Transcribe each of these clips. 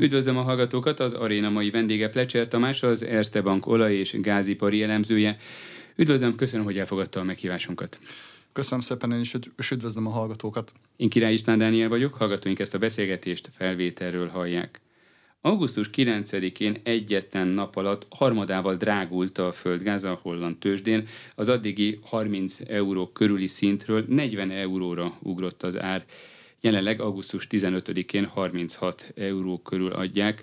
Üdvözlöm a hallgatókat, az aréna mai vendége Plecser Tamás, az Erste Bank olaj- és gázipari elemzője. Üdvözlöm, köszönöm, hogy elfogadta a meghívásunkat. Köszönöm szépen, én is és üdvözlöm a hallgatókat. Én Király István Dániel vagyok, hallgatóink ezt a beszélgetést felvételről hallják. Augusztus 9-én egyetlen nap alatt harmadával drágult a földgáz a holland tőzsdén, az addigi 30 euró körüli szintről 40 euróra ugrott az ár. Jelenleg augusztus 15-én 36 euró körül adják.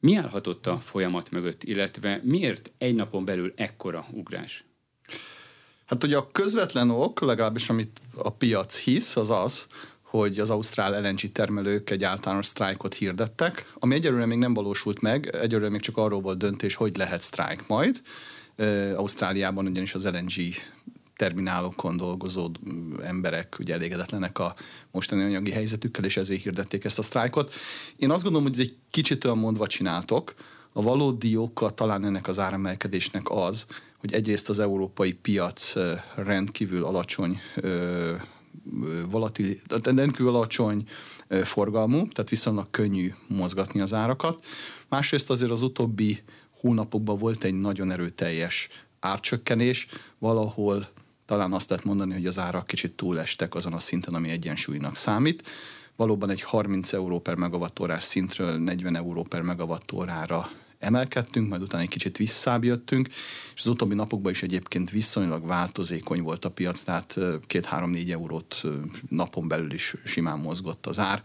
Mi állhatott a folyamat mögött, illetve miért egy napon belül ekkora ugrás? Hát ugye a közvetlen ok, legalábbis amit a piac hisz, az az, hogy az ausztrál LNG termelők egy általános sztrájkot hirdettek, ami egyelőre még nem valósult meg, egyelőre még csak arról volt döntés, hogy lehet sztrájk majd. Ausztráliában ugyanis az LNG terminálokon dolgozó emberek ugye elégedetlenek a mostani anyagi helyzetükkel, és ezért hirdették ezt a sztrájkot. Én azt gondolom, hogy ez egy kicsit olyan mondva csináltok. A valódi oka talán ennek az áremelkedésnek az, hogy egyrészt az európai piac rendkívül alacsony volatil, rendkívül alacsony forgalmú, tehát viszonylag könnyű mozgatni az árakat. Másrészt azért az utóbbi hónapokban volt egy nagyon erőteljes árcsökkenés, valahol talán azt lehet mondani, hogy az árak kicsit túlestek azon a szinten, ami egyensúlynak számít. Valóban egy 30 euró per megawattórás szintről 40 euró per megavattórára emelkedtünk, majd utána egy kicsit visszább jöttünk, és az utóbbi napokban is egyébként viszonylag változékony volt a piac, tehát 2-3-4 eurót napon belül is simán mozgott az ár.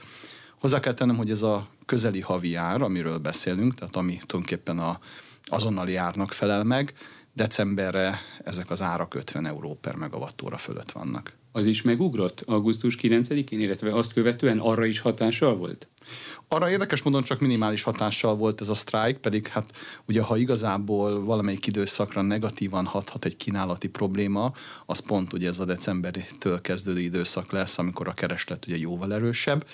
Hozzá kell tennem, hogy ez a közeli havi ár, amiről beszélünk, tehát ami tulajdonképpen a azonnali árnak felel meg, decemberre ezek az árak 50 euró per megavattóra fölött vannak. Az is megugrott augusztus 9-én, illetve azt követően arra is hatással volt? Arra érdekes módon csak minimális hatással volt ez a sztrájk, pedig hát ugye ha igazából valamelyik időszakra negatívan hathat egy kínálati probléma, az pont ugye ez a decembertől kezdődő időszak lesz, amikor a kereslet ugye jóval erősebb.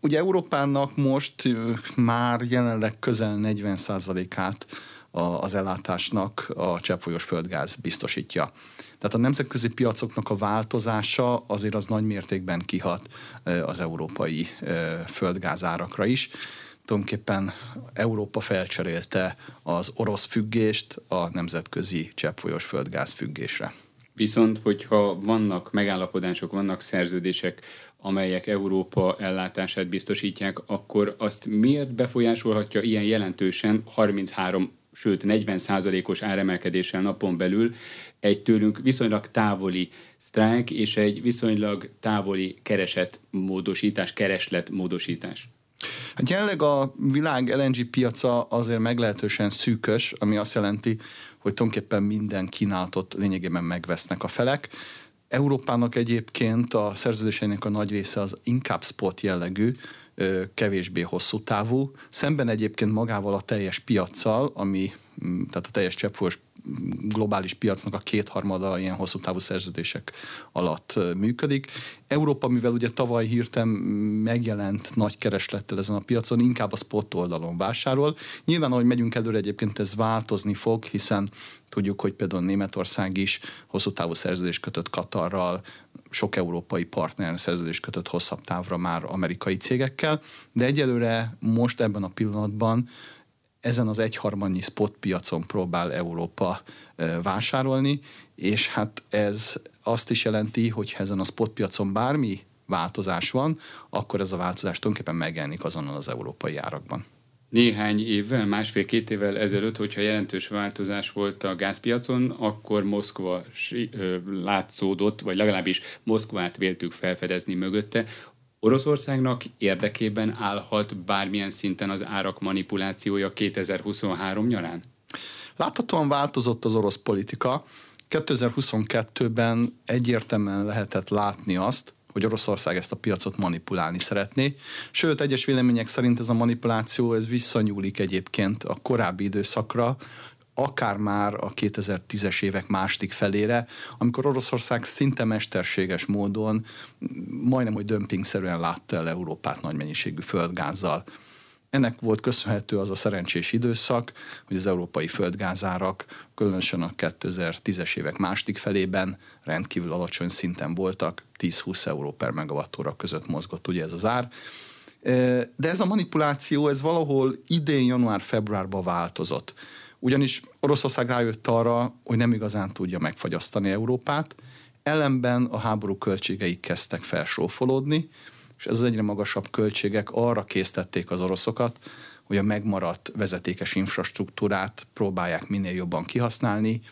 Ugye Európának most már jelenleg közel 40%-át az ellátásnak a cseppfolyós földgáz biztosítja. Tehát a nemzetközi piacoknak a változása azért az nagy mértékben kihat az európai földgázárakra is. Tulajdonképpen Európa felcserélte az orosz függést a nemzetközi cseppfolyós földgáz függésre. Viszont, hogyha vannak megállapodások, vannak szerződések, amelyek Európa ellátását biztosítják, akkor azt miért befolyásolhatja ilyen jelentősen 33 sőt 40%-os áremelkedéssel napon belül egy tőlünk viszonylag távoli sztrájk és egy viszonylag távoli kereset módosítás, kereslet módosítás. Hát jelenleg a világ LNG piaca azért meglehetősen szűkös, ami azt jelenti, hogy tulajdonképpen minden kínálatot lényegében megvesznek a felek. Európának egyébként a szerződéseinek a nagy része az inkább spot jellegű, kevésbé hosszú távú, szemben egyébként magával a teljes piaccal, ami tehát a teljes cseppfolyós globális piacnak a kétharmada ilyen hosszú távú szerződések alatt működik. Európa, mivel ugye tavaly hirtelen megjelent nagy kereslettel ezen a piacon, inkább a spot oldalon vásárol. Nyilván, ahogy megyünk előre, egyébként ez változni fog, hiszen tudjuk, hogy például Németország is hosszú távú szerződés kötött Katarral, sok európai partner szerződés kötött hosszabb távra már amerikai cégekkel, de egyelőre most ebben a pillanatban ezen az egyharmadnyi spot piacon próbál Európa vásárolni, és hát ez azt is jelenti, hogy ezen a spot piacon bármi változás van, akkor ez a változás tulajdonképpen megjelenik azonnal az európai árakban. Néhány évvel, másfél-két évvel ezelőtt, hogyha jelentős változás volt a gázpiacon, akkor Moszkva látszódott, vagy legalábbis Moszkvát véltük felfedezni mögötte. Oroszországnak érdekében állhat bármilyen szinten az árak manipulációja 2023 nyarán? Láthatóan változott az orosz politika. 2022-ben egyértelműen lehetett látni azt, hogy Oroszország ezt a piacot manipulálni szeretné. Sőt, egyes vélemények szerint ez a manipuláció ez visszanyúlik egyébként a korábbi időszakra, akár már a 2010-es évek második felére, amikor Oroszország szinte mesterséges módon, majdnem, hogy dömpingszerűen látta el Európát nagy mennyiségű földgázzal. Ennek volt köszönhető az a szerencsés időszak, hogy az európai földgázárak, különösen a 2010-es évek második felében rendkívül alacsony szinten voltak, 10-20 euró per megawattóra között mozgott ugye ez az ár, De ez a manipuláció, ez valahol idén január-februárban változott. Ugyanis Oroszország rájött arra, hogy nem igazán tudja megfagyasztani Európát, ellenben a háború költségei kezdtek felsófolódni, és ez az egyre magasabb költségek arra késztették az oroszokat, hogy a megmaradt vezetékes infrastruktúrát próbálják minél jobban kihasználni,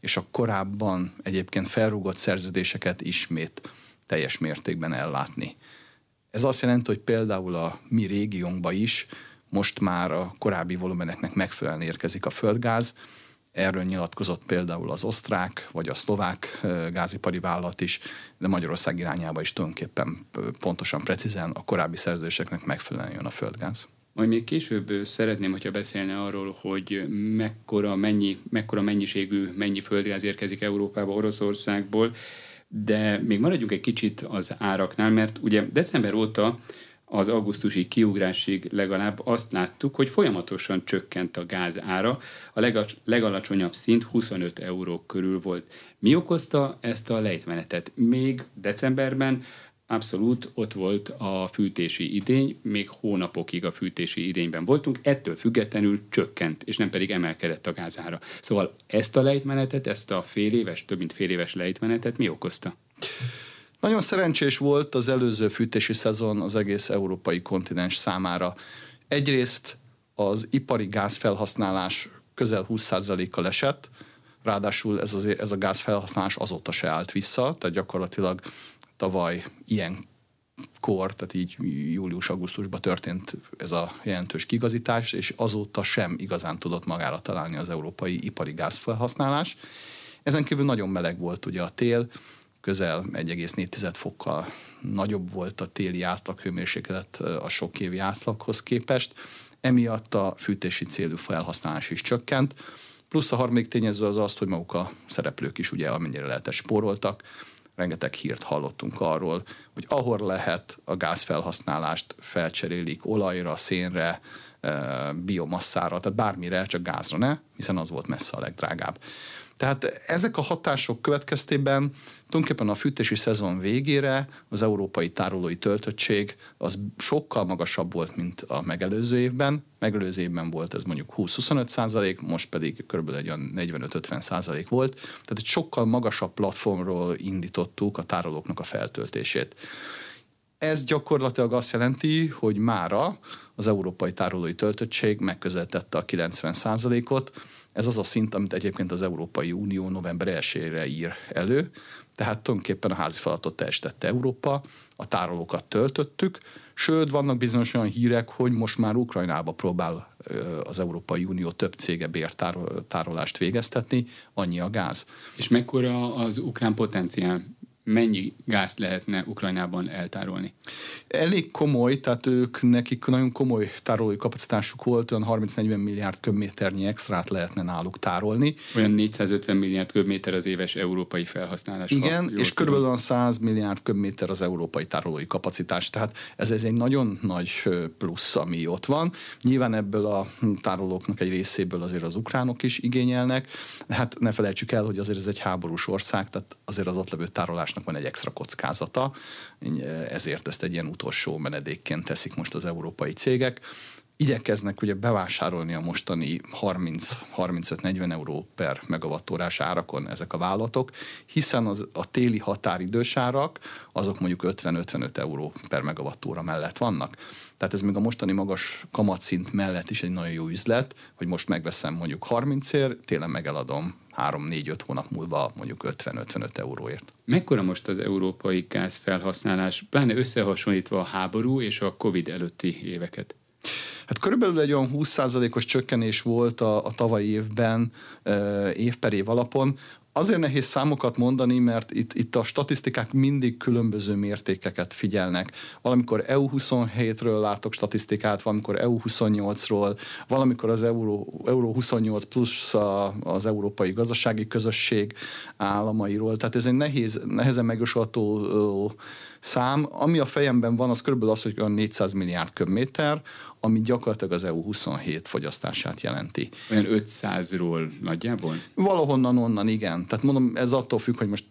és a korábban egyébként felrúgott szerződéseket ismét teljes mértékben ellátni. Ez azt jelenti, hogy például a mi régiónkba is most már a korábbi volumeneknek megfelelően érkezik a földgáz. Erről nyilatkozott például az osztrák vagy a szlovák gázipari vállalat is, de Magyarország irányába is tulajdonképpen pontosan, precízen a korábbi szerződéseknek megfelelően jön a földgáz. Majd még később szeretném, hogyha beszélne arról, hogy mekkora, mennyi, mekkora mennyiségű, mennyi földgáz érkezik Európába Oroszországból, de még maradjunk egy kicsit az áraknál, mert ugye december óta az augusztusi kiugrásig legalább azt láttuk, hogy folyamatosan csökkent a gáz ára, a legalacsonyabb szint 25 euró körül volt. Mi okozta ezt a lejtmenetet? Még decemberben abszolút ott volt a fűtési idény, még hónapokig a fűtési idényben voltunk, ettől függetlenül csökkent, és nem pedig emelkedett a gázára. Szóval ezt a lejtmenetet, ezt a fél éves, több mint fél éves lejtmenetet mi okozta? Nagyon szerencsés volt az előző fűtési szezon az egész európai kontinens számára. Egyrészt az ipari gázfelhasználás közel 20%-kal esett, ráadásul ez, az, ez a gázfelhasználás azóta se állt vissza, tehát gyakorlatilag tavaly ilyen kor, tehát így július-augusztusban történt ez a jelentős kigazítás, és azóta sem igazán tudott magára találni az európai ipari gázfelhasználás. Ezen kívül nagyon meleg volt ugye a tél, közel 1,4 fokkal nagyobb volt a téli átlaghőmérséklet a sok évi átlaghoz képest, emiatt a fűtési célú felhasználás is csökkent, plusz a harmadik tényező az az, hogy maguk a szereplők is ugye amennyire lehetett spóroltak, rengeteg hírt hallottunk arról, hogy ahol lehet a gázfelhasználást felcserélik olajra, szénre, biomasszára, tehát bármire, csak gázra ne, hiszen az volt messze a legdrágább. Tehát ezek a hatások következtében tulajdonképpen a fűtési szezon végére az európai tárolói töltöttség az sokkal magasabb volt, mint a megelőző évben. Megelőző évben volt ez mondjuk 20-25 százalék, most pedig kb. egy 45-50 százalék volt. Tehát egy sokkal magasabb platformról indítottuk a tárolóknak a feltöltését. Ez gyakorlatilag azt jelenti, hogy mára az európai tárolói töltöttség megközelítette a 90 százalékot, ez az a szint, amit egyébként az Európai Unió november 1-ére ír elő, tehát tulajdonképpen a házi feladatot teljesítette Európa, a tárolókat töltöttük, sőt, vannak bizonyos olyan hírek, hogy most már Ukrajnába próbál az Európai Unió több cége bértárolást végeztetni, annyi a gáz. És mekkora az ukrán potenciál? Mennyi gázt lehetne Ukrajnában eltárolni? Elég komoly, tehát ők nekik nagyon komoly tárolói kapacitásuk volt, olyan 30-40 milliárd köbméternyi extrát lehetne náluk tárolni. Olyan 450 milliárd köbméter az éves európai felhasználás. Igen, és körülbelül 100 milliárd köbméter az európai tárolói kapacitás, tehát ez, ez egy nagyon nagy plusz, ami ott van. Nyilván ebből a tárolóknak egy részéből azért az ukránok is igényelnek, hát ne felejtsük el, hogy azért ez egy háborús ország, tehát azért az ott levő tárolás támadásnak van egy extra kockázata, ezért ezt egy ilyen utolsó menedékként teszik most az európai cégek. Igyekeznek ugye bevásárolni a mostani 30-35-40 euró per megawattórás árakon ezek a vállalatok, hiszen az, a téli határidős árak azok mondjuk 50-55 euró per megawattóra mellett vannak. Tehát ez még a mostani magas kamatszint mellett is egy nagyon jó üzlet, hogy most megveszem mondjuk 30 ér, télen megeladom 3-4-5 hónap múlva mondjuk 50-55 euróért. Mekkora most az európai gáz felhasználás, pláne összehasonlítva a háború és a Covid előtti éveket? Hát körülbelül egy olyan 20%-os csökkenés volt a, a tavalyi évben, év per év alapon. Azért nehéz számokat mondani, mert itt, itt a statisztikák mindig különböző mértékeket figyelnek. Valamikor EU27-ről látok statisztikát, valamikor EU28-ról, valamikor az Euró, Euró 28 plusz a, az Európai Gazdasági Közösség államairól. Tehát ez egy nehéz, nehezen megjósolható szám. Ami a fejemben van, az körülbelül az, hogy olyan 400 milliárd köbméter, ami gyakorlatilag az EU27 fogyasztását jelenti. Olyan 500-ról nagyjából? Valahonnan onnan, igen. Tehát mondom, ez attól függ, hogy most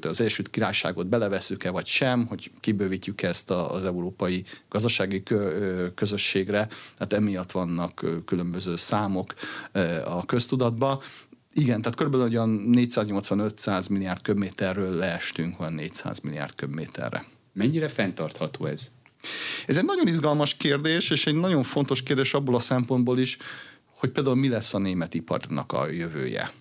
az Egyesült Királyságot beleveszük-e vagy sem, hogy kibővítjük ezt az európai gazdasági közösségre, hát emiatt vannak különböző számok a köztudatban. Igen, tehát kb. olyan 480-500 milliárd köbméterről leestünk van 400 milliárd köbméterre. Mennyire fenntartható ez? Ez egy nagyon izgalmas kérdés, és egy nagyon fontos kérdés abból a szempontból is, hogy például mi lesz a német iparnak a jövője.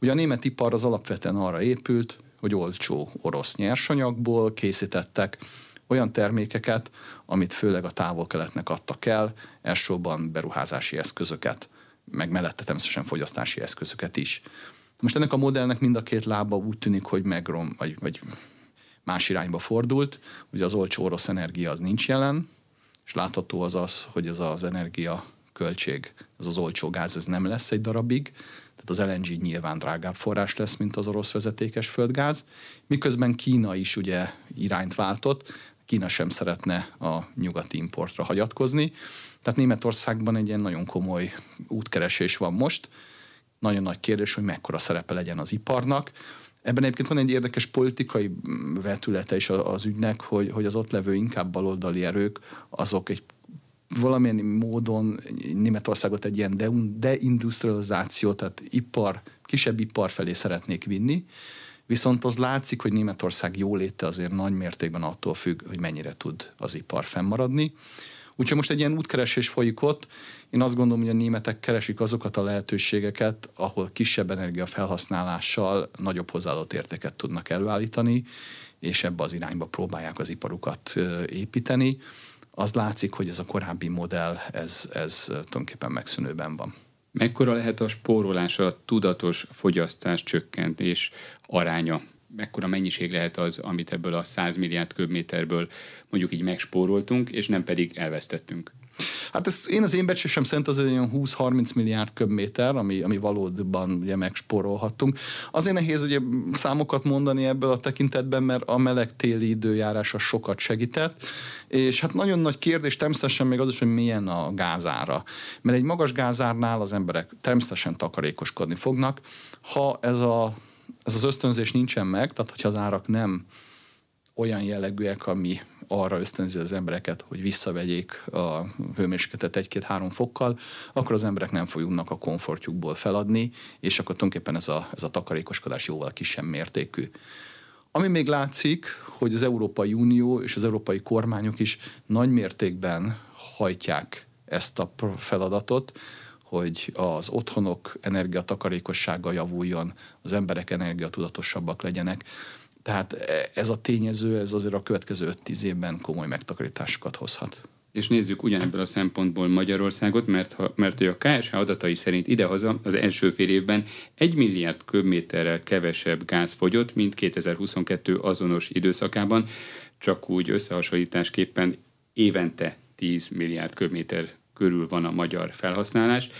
Ugye a német ipar az alapvetően arra épült, hogy olcsó orosz nyersanyagból készítettek olyan termékeket, amit főleg a távol-keletnek adtak el, elsősorban beruházási eszközöket, meg mellette természetesen fogyasztási eszközöket is. Most ennek a modellnek mind a két lába úgy tűnik, hogy megrom, vagy, vagy más irányba fordult. Ugye az olcsó orosz energia az nincs jelen, és látható az az, hogy ez az energia költség, ez az olcsó gáz, ez nem lesz egy darabig, tehát az LNG nyilván drágább forrás lesz, mint az orosz vezetékes földgáz, miközben Kína is ugye irányt váltott, Kína sem szeretne a nyugati importra hagyatkozni, tehát Németországban egy ilyen nagyon komoly útkeresés van most, nagyon nagy kérdés, hogy mekkora szerepe legyen az iparnak. Ebben egyébként van egy érdekes politikai vetülete is az ügynek, hogy, hogy az ott levő inkább baloldali erők, azok egy valamilyen módon Németországot egy ilyen deindustrializáció, tehát ipar, kisebb ipar felé szeretnék vinni, viszont az látszik, hogy Németország jóléte azért nagy mértékben attól függ, hogy mennyire tud az ipar fennmaradni. Úgyhogy most egy ilyen útkeresés folyik ott. Én azt gondolom, hogy a németek keresik azokat a lehetőségeket, ahol kisebb energiafelhasználással nagyobb hozzáadott értéket tudnak előállítani, és ebbe az irányba próbálják az iparukat építeni az látszik, hogy ez a korábbi modell, ez, ez tulajdonképpen megszűnőben van. Mekkora lehet a spórolás, a tudatos fogyasztás csökkentés aránya? Mekkora mennyiség lehet az, amit ebből a 100 milliárd köbméterből mondjuk így megspóroltunk, és nem pedig elvesztettünk? Hát ezt én az én becsésem szerint az egy olyan 20-30 milliárd köbméter, ami, ami valóban ugye megspórolhattunk. Azért nehéz ugye számokat mondani ebből a tekintetben, mert a meleg téli időjárása sokat segített, és hát nagyon nagy kérdés természetesen még az is, hogy milyen a gázára. Mert egy magas gázárnál az emberek természetesen takarékoskodni fognak. Ha ez, a, ez az ösztönzés nincsen meg, tehát hogyha az árak nem olyan jellegűek, ami arra ösztönzi az embereket, hogy visszavegyék a hőmérsékletet egy-két-három fokkal, akkor az emberek nem fognak a komfortjukból feladni, és akkor tulajdonképpen ez a, ez a takarékoskodás jóval kisebb mértékű. Ami még látszik, hogy az Európai Unió és az európai kormányok is nagy mértékben hajtják ezt a feladatot, hogy az otthonok energiatakarékossága javuljon, az emberek energiatudatosabbak legyenek. Tehát ez a tényező, ez azért a következő 5-10 évben komoly megtakarításokat hozhat. És nézzük ugyanebből a szempontból Magyarországot, mert, ha, mert a KSH adatai szerint idehaza az első fél évben 1 milliárd köbméterrel kevesebb gáz fogyott, mint 2022 azonos időszakában, csak úgy összehasonlításképpen évente 10 milliárd köbméter körül van a magyar felhasználás,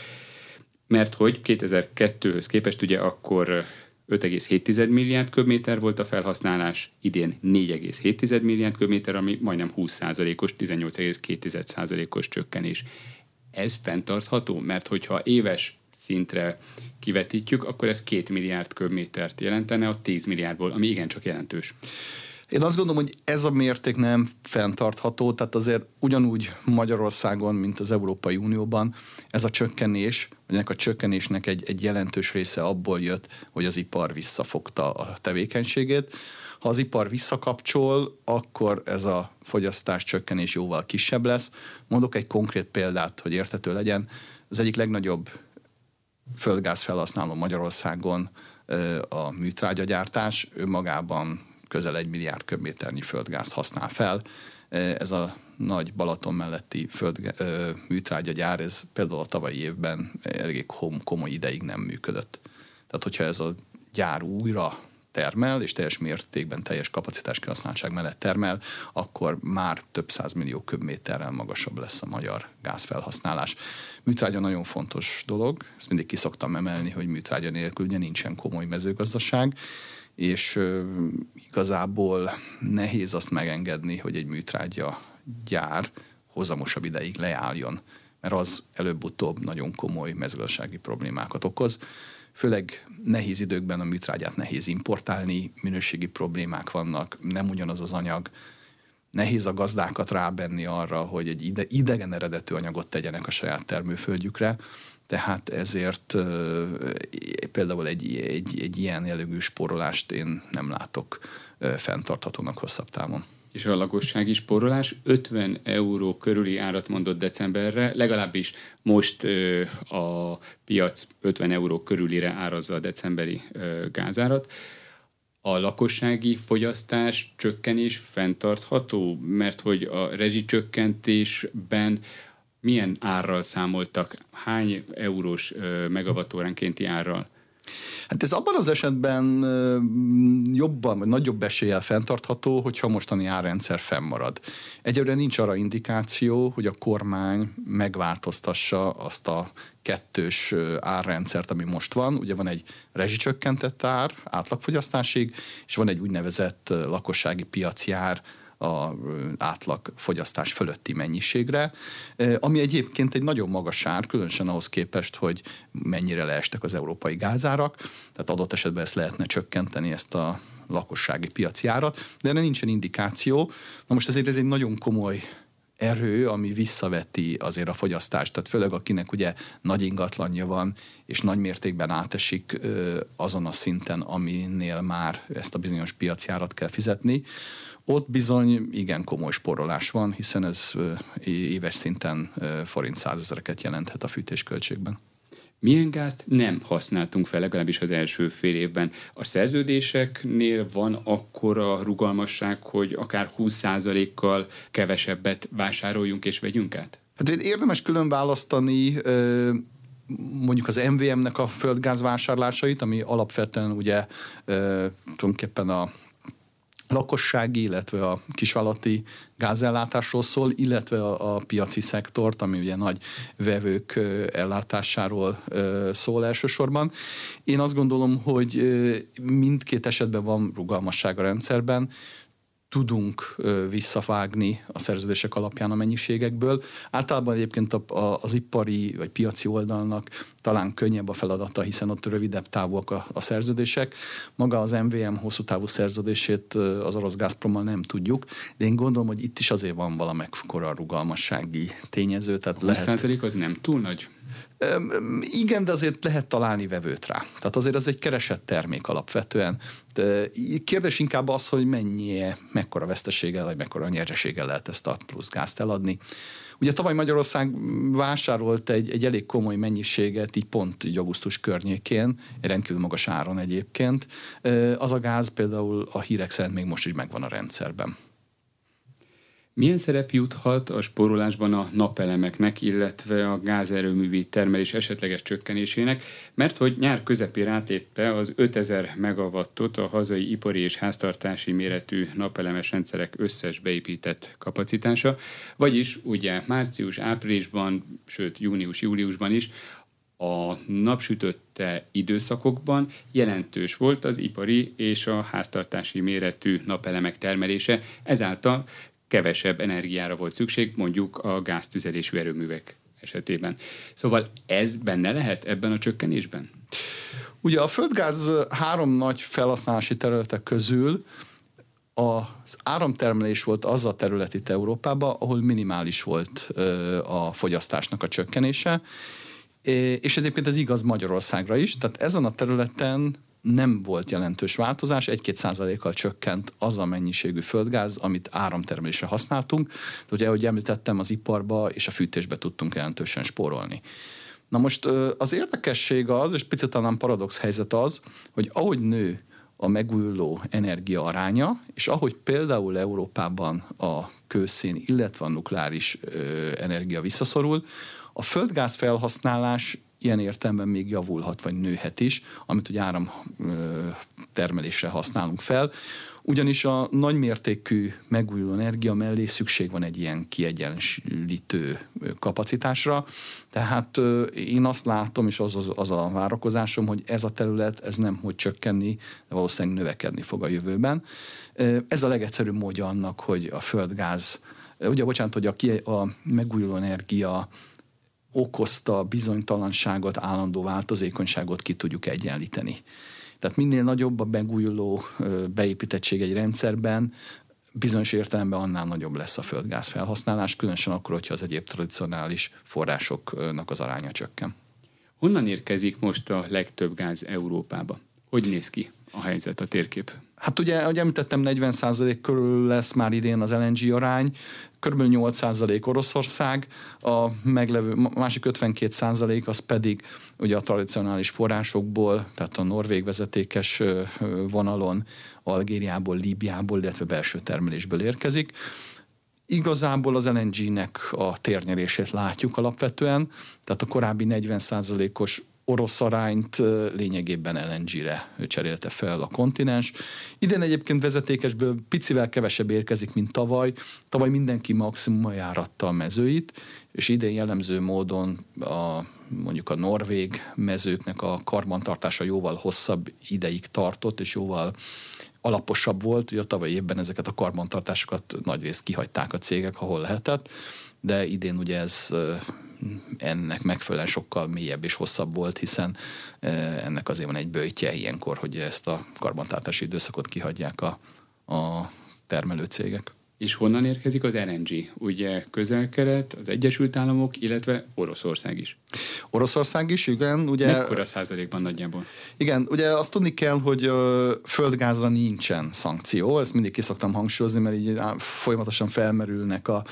mert hogy 2002-höz képest ugye akkor 5,7 milliárd köbméter volt a felhasználás, idén 4,7 milliárd köbméter, ami majdnem 20%-os, 18,2%-os csökkenés. Ez fenntartható, mert hogyha éves szintre kivetítjük, akkor ez 2 milliárd köbmétert jelentene a 10 milliárdból, ami igencsak jelentős. Én azt gondolom, hogy ez a mérték nem fenntartható, tehát azért ugyanúgy Magyarországon, mint az Európai Unióban ez a csökkenés, vagy ennek a csökkenésnek egy, egy jelentős része abból jött, hogy az ipar visszafogta a tevékenységét. Ha az ipar visszakapcsol, akkor ez a fogyasztás csökkenés jóval kisebb lesz. Mondok egy konkrét példát, hogy értető legyen. Az egyik legnagyobb földgáz felhasználó Magyarországon a műtrágyagyártás, ő magában közel egy milliárd köbméternyi földgáz használ fel. Ez a nagy Balaton melletti föld, műtrágyagyár, ez például a tavalyi évben elég komoly ideig nem működött. Tehát, hogyha ez a gyár újra termel, és teljes mértékben teljes kapacitás kihasználtság mellett termel, akkor már több millió köbméterrel magasabb lesz a magyar gázfelhasználás. Műtrágya nagyon fontos dolog, ezt mindig kiszoktam emelni, hogy műtrágya nélkül ugye nincsen komoly mezőgazdaság, és igazából nehéz azt megengedni, hogy egy műtrágya gyár hozamosabb ideig leálljon, mert az előbb-utóbb nagyon komoly mezőgazdasági problémákat okoz. főleg nehéz időkben a műtrágyát nehéz importálni, minőségi problémák vannak, nem ugyanaz az anyag, nehéz a gazdákat rábenni arra, hogy egy ide, idegen eredetű anyagot tegyenek a saját termőföldjükre, tehát ezért például egy, egy, egy ilyen jellegű spórolást én nem látok fenntarthatónak hosszabb távon és a lakossági spórolás 50 euró körüli árat mondott decemberre, legalábbis most a piac 50 euró körülire árazza a decemberi gázárat. A lakossági fogyasztás csökkenés fenntartható, mert hogy a rezsicsökkentésben milyen árral számoltak, hány eurós megavatóránkénti árral? Hát ez abban az esetben jobban, vagy nagyobb eséllyel fenntartható, hogyha mostani árrendszer fennmarad. Egyelőre nincs arra indikáció, hogy a kormány megváltoztassa azt a kettős árrendszert, ami most van. Ugye van egy rezsicsökkentett ár átlagfogyasztásig, és van egy úgynevezett lakossági piaci ár, a átlag fogyasztás fölötti mennyiségre, ami egyébként egy nagyon magas ár, különösen ahhoz képest, hogy mennyire leestek az európai gázárak, tehát adott esetben ezt lehetne csökkenteni, ezt a lakossági piaci árat, de erre nincsen indikáció. Na most ezért ez egy nagyon komoly erő, ami visszaveti azért a fogyasztást. Tehát főleg akinek ugye nagy ingatlanja van, és nagy mértékben átesik azon a szinten, aminél már ezt a bizonyos piaci árat kell fizetni, ott bizony igen komoly sporolás van, hiszen ez éves szinten forint százezereket jelenthet a fűtésköltségben. Milyen gázt nem használtunk fel, legalábbis az első fél évben? A szerződéseknél van akkora rugalmasság, hogy akár 20%-kal kevesebbet vásároljunk és vegyünk át? Hát érdemes külön választani mondjuk az MVM-nek a földgáz vásárlásait, ami alapvetően ugye tulajdonképpen a lakossági, illetve a kisvállalati gázellátásról szól, illetve a, a piaci szektort, ami ugye nagy vevők ellátásáról szól elsősorban. Én azt gondolom, hogy mindkét esetben van rugalmasság a rendszerben, tudunk visszavágni a szerződések alapján a mennyiségekből. Általában egyébként az ipari vagy piaci oldalnak talán könnyebb a feladata, hiszen ott rövidebb távúak a, a szerződések. Maga az MVM hosszú távú szerződését az orosz Gazprommal nem tudjuk, de én gondolom, hogy itt is azért van valamekkora rugalmassági tényező. Tehát a lehet... az nem túl nagy? Igen, de azért lehet találni vevőt rá. Tehát azért ez egy keresett termék alapvetően. De kérdés inkább az, hogy mennyi, mekkora veszteséggel, vagy mekkora nyereséggel lehet ezt a plusz gázt eladni. Ugye tavaly Magyarország vásárolt egy, egy elég komoly mennyiséget, így pont így augusztus környékén, rendkívül magas áron egyébként. Az a gáz például a hírek szerint még most is megvan a rendszerben. Milyen szerep juthat a spórolásban a napelemeknek, illetve a gázerőművi termelés esetleges csökkenésének, mert hogy nyár közepén átépte az 5000 megawattot a hazai ipari és háztartási méretű napelemes rendszerek összes beépített kapacitása, vagyis ugye március-áprilisban, sőt június-júliusban is a napsütötte időszakokban jelentős volt az ipari és a háztartási méretű napelemek termelése, ezáltal kevesebb energiára volt szükség, mondjuk a gáztüzelésű erőművek esetében. Szóval ez benne lehet ebben a csökkenésben? Ugye a földgáz három nagy felhasználási területek közül az áramtermelés volt az a terület itt Európában, ahol minimális volt a fogyasztásnak a csökkenése, és egyébként ez igaz Magyarországra is, tehát ezen a területen nem volt jelentős változás, 1-2 százalékkal csökkent az a mennyiségű földgáz, amit áramtermelésre használtunk, de ugye, ahogy említettem, az iparba és a fűtésbe tudtunk jelentősen spórolni. Na most az érdekesség az, és picit talán paradox helyzet az, hogy ahogy nő a megújuló energia aránya, és ahogy például Európában a kőszén, illetve a nukleáris energia visszaszorul, a földgáz felhasználás ilyen értelemben még javulhat, vagy nőhet is, amit ugye áram termelésre használunk fel. Ugyanis a nagymértékű megújuló energia mellé szükség van egy ilyen kiegyenlítő kapacitásra. Tehát én azt látom, és az, az, az a várakozásom, hogy ez a terület, ez nem hogy csökkenni, de valószínűleg növekedni fog a jövőben. Ez a legegyszerűbb módja annak, hogy a földgáz, ugye bocsánat, hogy a, a megújuló energia okozta bizonytalanságot, állandó változékonyságot ki tudjuk egyenlíteni. Tehát minél nagyobb a megújuló beépítettség egy rendszerben, bizonyos értelemben annál nagyobb lesz a földgáz felhasználás, különösen akkor, hogyha az egyéb tradicionális forrásoknak az aránya csökken. Honnan érkezik most a legtöbb gáz Európába? Hogy néz ki a helyzet, a térkép? Hát ugye, ahogy említettem, 40% körül lesz már idén az LNG arány, kb. 8% Oroszország, a meglevő másik 52% az pedig ugye a tradicionális forrásokból, tehát a norvég vezetékes vonalon, Algériából, Líbiából, illetve belső termelésből érkezik. Igazából az LNG-nek a térnyerését látjuk alapvetően, tehát a korábbi 40%-os orosz arányt lényegében LNG-re cserélte fel a kontinens. Idén egyébként vezetékesből picivel kevesebb érkezik, mint tavaly. Tavaly mindenki maximum járatta a mezőit, és idén jellemző módon a, mondjuk a norvég mezőknek a karbantartása jóval hosszabb ideig tartott, és jóval alaposabb volt. Ugye a tavalyi évben ezeket a karbantartásokat nagyrészt kihagyták a cégek, ahol lehetett, de idén ugye ez ennek megfelelően sokkal mélyebb és hosszabb volt, hiszen ennek azért van egy bőjtje ilyenkor, hogy ezt a karbantartási időszakot kihagyják a, a termelő cégek. És honnan érkezik az LNG? Ugye közel-kelet, az Egyesült Államok, illetve Oroszország is. Oroszország is, igen. Ugye, Mekkora százalékban nagyjából? Igen, ugye azt tudni kell, hogy ö, földgázra nincsen szankció, ezt mindig ki szoktam hangsúlyozni, mert így folyamatosan felmerülnek a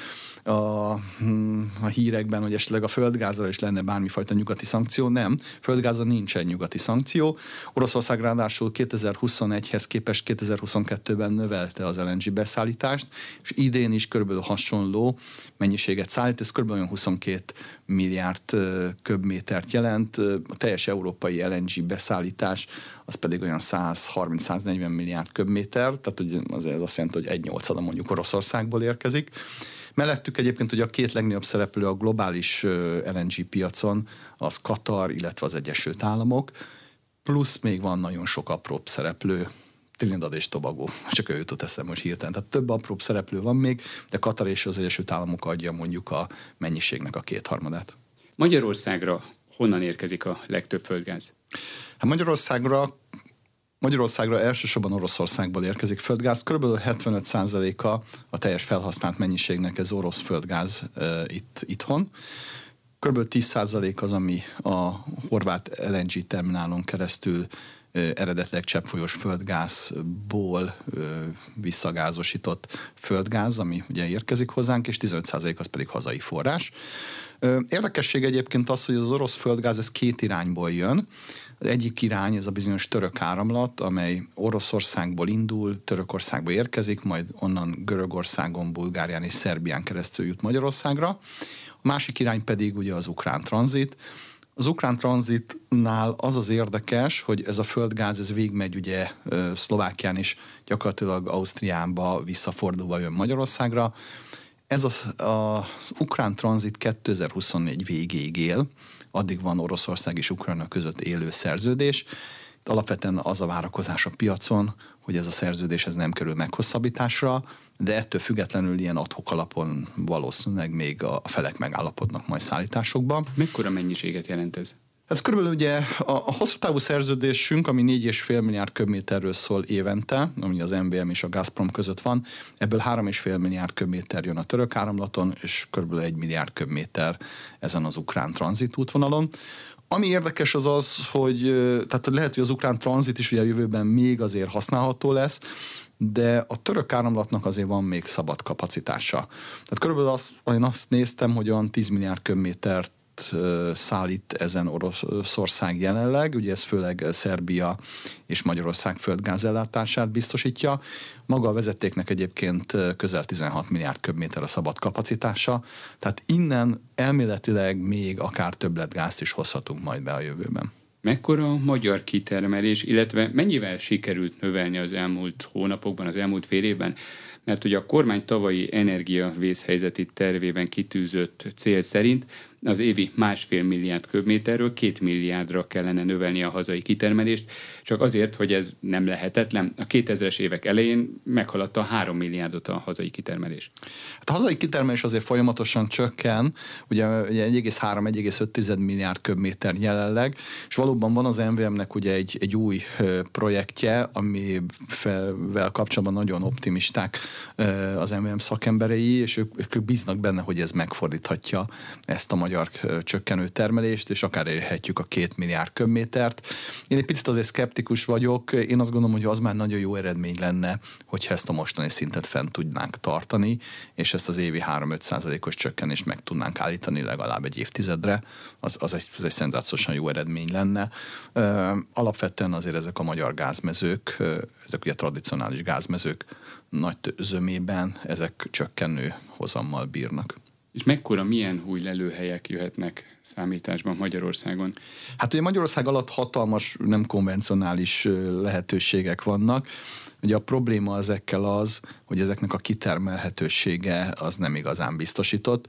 a, hm, a hírekben, hogy esetleg a földgázra is lenne bármifajta nyugati szankció. Nem, földgázra nincsen nyugati szankció. Oroszország ráadásul 2021-hez képest 2022-ben növelte az LNG beszállítást, és idén is körülbelül hasonló mennyiséget szállít, ez körülbelül 22 milliárd köbmétert jelent. A teljes európai LNG beszállítás az pedig olyan 130-140 milliárd köbméter, tehát ugye az azt jelenti, hogy egy nyolcada mondjuk Oroszországból érkezik. Mellettük egyébként ugye a két legnagyobb szereplő a globális LNG piacon, az Katar, illetve az Egyesült Államok, plusz még van nagyon sok apróbb szereplő, Trinidad és Tobago, csak ő jutott eszem most hirtelen. Tehát több apróbb szereplő van még, de Katar és az Egyesült Államok adja mondjuk a mennyiségnek a kétharmadát. Magyarországra honnan érkezik a legtöbb földgáz? Hát Magyarországra Magyarországra elsősorban Oroszországból érkezik földgáz, kb. 75%-a a teljes felhasznált mennyiségnek ez orosz földgáz uh, itt, itthon. Kb. 10% az, ami a horvát LNG terminálon keresztül eredetileg cseppfolyós földgázból visszagázosított földgáz, ami ugye érkezik hozzánk, és 15% az pedig hazai forrás. Érdekesség egyébként az, hogy az orosz földgáz ez két irányból jön. Az egyik irány, ez a bizonyos török áramlat, amely Oroszországból indul, Törökországba érkezik, majd onnan Görögországon, Bulgárián és Szerbián keresztül jut Magyarországra. A másik irány pedig ugye az ukrán tranzit. Az ukrán tranzitnál az az érdekes, hogy ez a földgáz, ez végigmegy ugye Szlovákián és gyakorlatilag Ausztriába visszafordulva jön Magyarországra. Ez az, az ukrán tranzit 2024 végéig él, addig van Oroszország és Ukrajna között élő szerződés. Alapvetően az a várakozás a piacon, hogy ez a szerződés ez nem kerül meghosszabbításra, de ettől függetlenül ilyen adhok alapon valószínűleg még a felek megállapodnak majd szállításokban. Mekkora mennyiséget jelent ez? Ez körülbelül ugye a, a hosszú távú szerződésünk, ami 4,5 milliárd köbméterről szól évente, ami az MVM és a Gazprom között van, ebből 3,5 milliárd köbméter jön a török áramlaton, és körülbelül 1 milliárd köbméter ezen az ukrán tranzitútvonalon. Ami érdekes az az, hogy tehát lehet, hogy az ukrán tranzit is ugye a jövőben még azért használható lesz, de a török áramlatnak azért van még szabad kapacitása. Tehát körülbelül azt, én azt néztem, hogy olyan 10 milliárd köbmétert szállít ezen Oroszország jelenleg, ugye ez főleg Szerbia és Magyarország földgázellátását biztosítja. Maga a vezetéknek egyébként közel 16 milliárd köbméter a szabad kapacitása, tehát innen elméletileg még akár többletgázt is hozhatunk majd be a jövőben. Mekkora a magyar kitermelés, illetve mennyivel sikerült növelni az elmúlt hónapokban, az elmúlt fél évben? Mert ugye a kormány tavalyi energiavészhelyzeti tervében kitűzött cél szerint az évi másfél milliárd köbméterről két milliárdra kellene növelni a hazai kitermelést, csak azért, hogy ez nem lehetetlen. A 2000-es évek elején meghaladta a 3 milliárdot a hazai kitermelés. Hát a hazai kitermelés azért folyamatosan csökken, ugye 1,3-1,5 milliárd köbméter jelenleg, és valóban van az MVM-nek ugye egy, egy új projektje, amivel kapcsolatban nagyon optimisták az MVM szakemberei, és ők, ők bíznak benne, hogy ez megfordíthatja ezt a magyar csökkenő termelést, és akár érhetjük a két milliárd köbmétert. Én egy picit azért szkeptikus vagyok, én azt gondolom, hogy az már nagyon jó eredmény lenne, hogyha ezt a mostani szintet fent tudnánk tartani, és ezt az évi 3-5 százalékos csökkenést meg tudnánk állítani legalább egy évtizedre, az, az, egy, az egy szenzációsan jó eredmény lenne. Alapvetően azért ezek a magyar gázmezők, ezek ugye tradicionális gázmezők, nagy zömében ezek csökkenő hozammal bírnak. És mekkora, milyen új lelőhelyek jöhetnek számításban Magyarországon? Hát ugye Magyarország alatt hatalmas, nem konvencionális lehetőségek vannak. Ugye a probléma ezekkel az, hogy ezeknek a kitermelhetősége az nem igazán biztosított.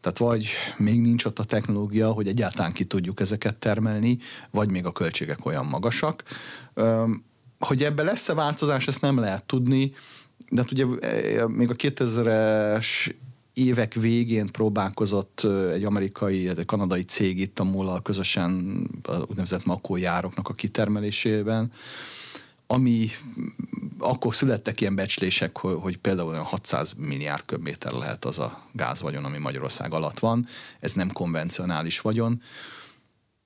Tehát vagy még nincs ott a technológia, hogy egyáltalán ki tudjuk ezeket termelni, vagy még a költségek olyan magasak. Hogy ebbe lesz-e változás, ezt nem lehet tudni, de hát ugye még a 2000-es évek végén próbálkozott egy amerikai, egy kanadai cég itt a múlal közösen úgynevezett makójároknak a kitermelésében, ami akkor születtek ilyen becslések, hogy, hogy például olyan 600 milliárd köbméter lehet az a gázvagyon, ami Magyarország alatt van. Ez nem konvencionális vagyon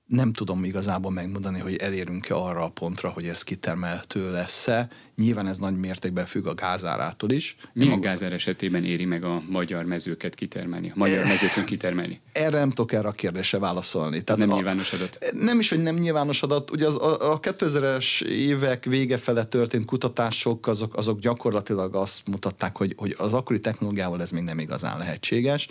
nem tudom igazából megmondani, hogy elérünk-e arra a pontra, hogy ez kitermelhető lesz-e. Nyilván ez nagy mértékben függ a gázárától is. Milyen maga... gázár esetében éri meg a magyar mezőket kitermelni, a magyar eh, mezőkön kitermelni? Erre nem tudok erre a kérdésre válaszolni. Tehát nem a, nyilvános adat? Nem is, hogy nem nyilvános adat. Ugye az, a, a 2000-es évek vége fele történt kutatások, azok, azok gyakorlatilag azt mutatták, hogy, hogy az akkori technológiával ez még nem igazán lehetséges.